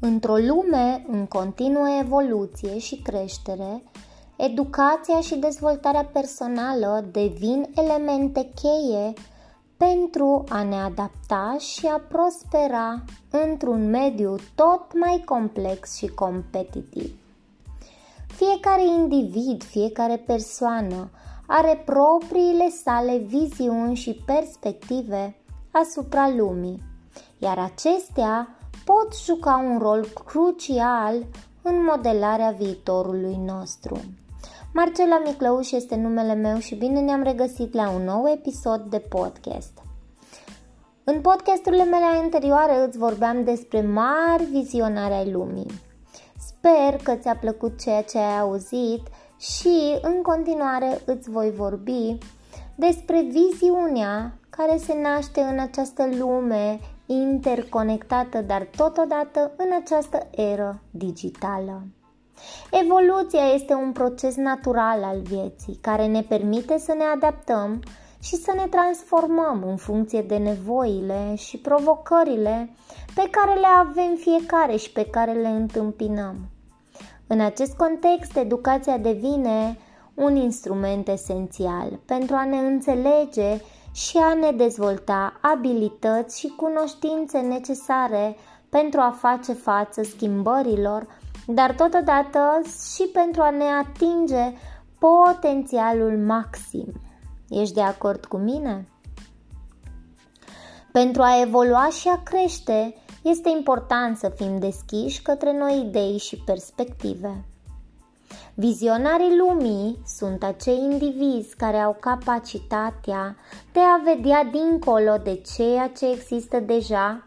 Într-o lume în continuă evoluție și creștere, educația și dezvoltarea personală devin elemente cheie pentru a ne adapta și a prospera într-un mediu tot mai complex și competitiv. Fiecare individ, fiecare persoană are propriile sale viziuni și perspective asupra lumii, iar acestea pot juca un rol crucial în modelarea viitorului nostru. Marcela Miclăuș este numele meu și bine ne-am regăsit la un nou episod de podcast. În podcasturile mele anterioare îți vorbeam despre mari vizionare ai lumii. Sper că ți-a plăcut ceea ce ai auzit și în continuare îți voi vorbi despre viziunea care se naște în această lume interconectată, dar totodată în această eră digitală. Evoluția este un proces natural al vieții care ne permite să ne adaptăm și să ne transformăm în funcție de nevoile și provocările pe care le avem fiecare și pe care le întâmpinăm. În acest context, educația devine un instrument esențial pentru a ne înțelege și a ne dezvolta abilități și cunoștințe necesare pentru a face față schimbărilor, dar totodată și pentru a ne atinge potențialul maxim. Ești de acord cu mine? Pentru a evolua și a crește, este important să fim deschiși către noi idei și perspective. Vizionarii lumii sunt acei indivizi care au capacitatea de a vedea dincolo de ceea ce există deja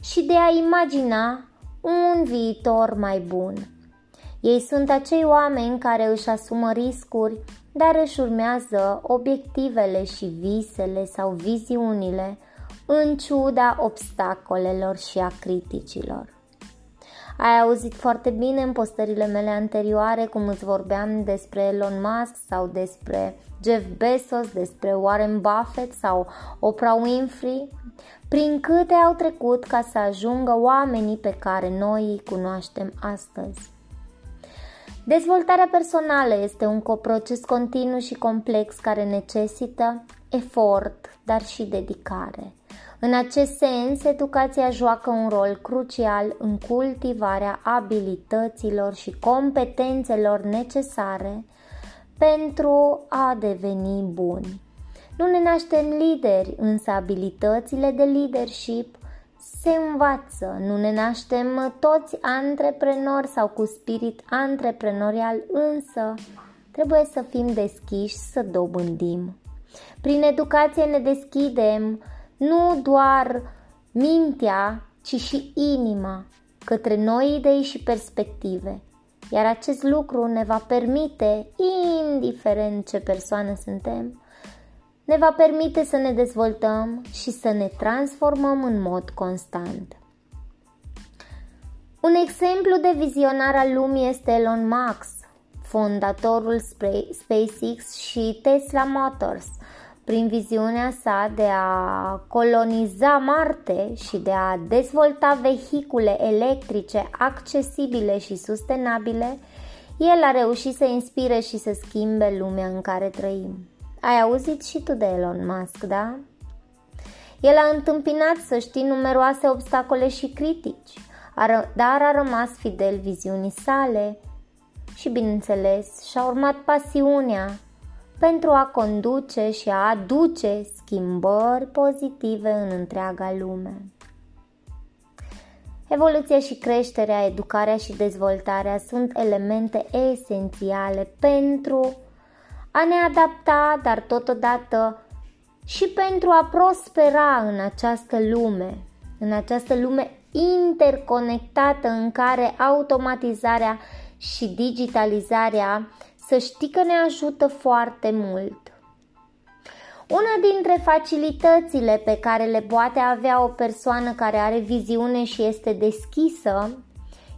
și de a imagina un viitor mai bun. Ei sunt acei oameni care își asumă riscuri, dar își urmează obiectivele și visele sau viziunile în ciuda obstacolelor și a criticilor. Ai auzit foarte bine în postările mele anterioare cum îți vorbeam despre Elon Musk sau despre Jeff Bezos, despre Warren Buffett sau Oprah Winfrey, prin câte au trecut ca să ajungă oamenii pe care noi îi cunoaștem astăzi. Dezvoltarea personală este un proces continuu și complex care necesită efort, dar și dedicare. În acest sens, educația joacă un rol crucial în cultivarea abilităților și competențelor necesare pentru a deveni buni. Nu ne naștem lideri, însă abilitățile de leadership se învață. Nu ne naștem toți antreprenori sau cu spirit antreprenorial, însă trebuie să fim deschiși să dobândim. Prin educație ne deschidem nu doar mintea, ci și inima către noi idei și perspective. Iar acest lucru ne va permite, indiferent ce persoană suntem, ne va permite să ne dezvoltăm și să ne transformăm în mod constant. Un exemplu de vizionar al lumii este Elon Musk, fondatorul SpaceX și Tesla Motors – prin viziunea sa de a coloniza Marte și de a dezvolta vehicule electrice accesibile și sustenabile, el a reușit să inspire și să schimbe lumea în care trăim. Ai auzit și tu de Elon Musk, da? El a întâmpinat, să știi, numeroase obstacole și critici, dar a rămas fidel viziunii sale și, bineînțeles, și-a urmat pasiunea pentru a conduce și a aduce schimbări pozitive în întreaga lume. Evoluția și creșterea, educarea și dezvoltarea sunt elemente esențiale pentru a ne adapta, dar totodată și pentru a prospera în această lume, în această lume interconectată în care automatizarea și digitalizarea să știi că ne ajută foarte mult. Una dintre facilitățile pe care le poate avea o persoană care are viziune și este deschisă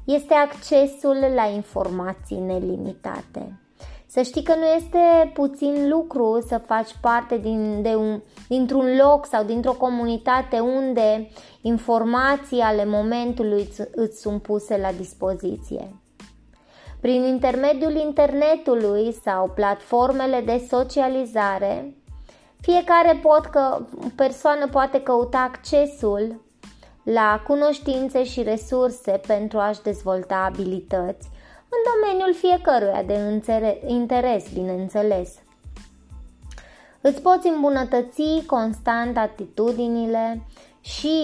este accesul la informații nelimitate. Să știi că nu este puțin lucru să faci parte din, de un, dintr-un loc sau dintr-o comunitate unde informații ale momentului îți, îți sunt puse la dispoziție. Prin intermediul internetului sau platformele de socializare, fiecare pot că, persoană poate căuta accesul la cunoștințe și resurse pentru a-și dezvolta abilități în domeniul fiecăruia de interes, bineînțeles. Îți poți îmbunătăți constant atitudinile și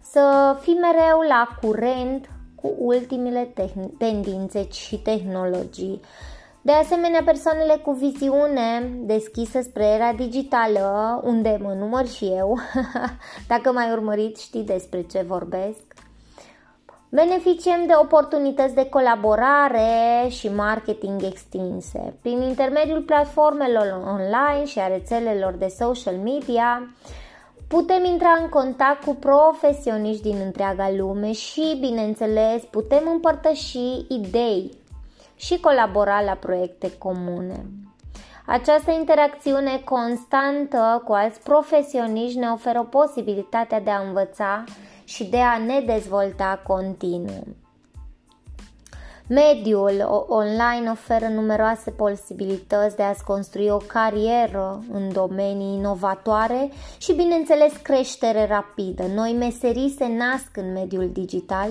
să fii mereu la curent cu ultimele tendințe și tehnologii. De asemenea, persoanele cu viziune deschisă spre era digitală, unde mă număr și eu, dacă mai urmărit știi despre ce vorbesc, Beneficiem de oportunități de colaborare și marketing extinse. Prin intermediul platformelor online și a rețelelor de social media, putem intra în contact cu profesioniști din întreaga lume și, bineînțeles, putem împărtăși idei și colabora la proiecte comune. Această interacțiune constantă cu alți profesioniști ne oferă posibilitatea de a învăța și de a ne dezvolta continuu. Mediul online oferă numeroase posibilități de a-ți construi o carieră în domenii inovatoare și, bineînțeles, creștere rapidă. Noi meserii se nasc în mediul digital,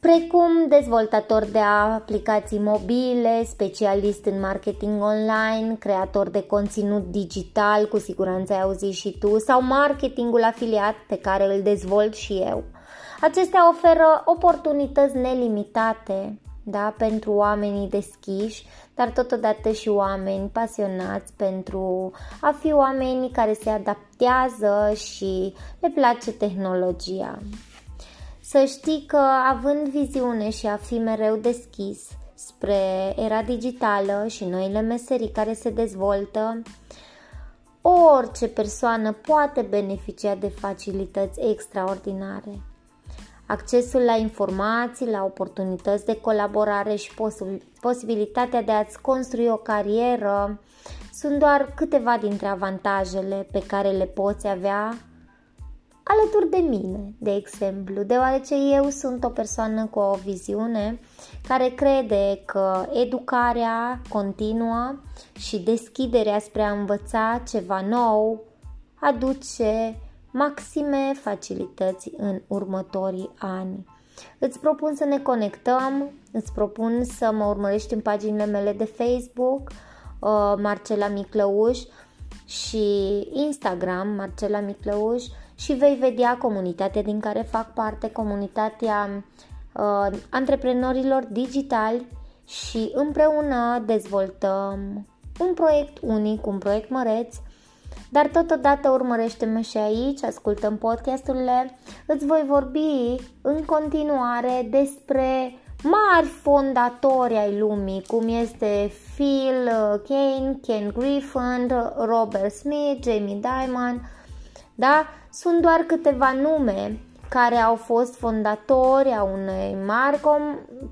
precum dezvoltator de aplicații mobile, specialist în marketing online, creator de conținut digital, cu siguranță ai auzit și tu, sau marketingul afiliat pe care îl dezvolt și eu. Acestea oferă oportunități nelimitate da, pentru oamenii deschiși, dar totodată și oameni pasionați pentru a fi oamenii care se adaptează și le place tehnologia. Să știi că având viziune și a fi mereu deschis spre era digitală și noile meserii care se dezvoltă, orice persoană poate beneficia de facilități extraordinare. Accesul la informații, la oportunități de colaborare și posibilitatea de a-ți construi o carieră sunt doar câteva dintre avantajele pe care le poți avea alături de mine, de exemplu, deoarece eu sunt o persoană cu o viziune care crede că educarea continuă și deschiderea spre a învăța ceva nou aduce maxime facilități în următorii ani. Îți propun să ne conectăm, îți propun să mă urmărești în paginile mele de Facebook, uh, Marcela Miclăuș și Instagram, Marcela Miclăuș, și vei vedea comunitatea din care fac parte, comunitatea uh, antreprenorilor digitali și împreună dezvoltăm un proiect unic, un proiect măreț, dar totodată urmărește-mă și aici, ascultăm podcasturile, îți voi vorbi în continuare despre mari fondatori ai lumii, cum este Phil Kane, Ken Griffin, Robert Smith, Jamie Dimon, da? Sunt doar câteva nume care au fost fondatori a unei mari com-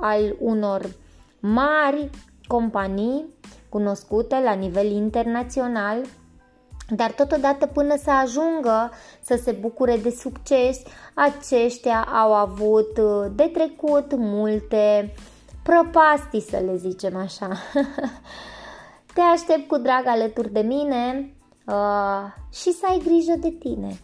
al unor mari companii cunoscute la nivel internațional, dar totodată până să ajungă să se bucure de succes, aceștia au avut de trecut multe prăpastii, să le zicem așa. Te aștept cu drag alături de mine uh, și să ai grijă de tine.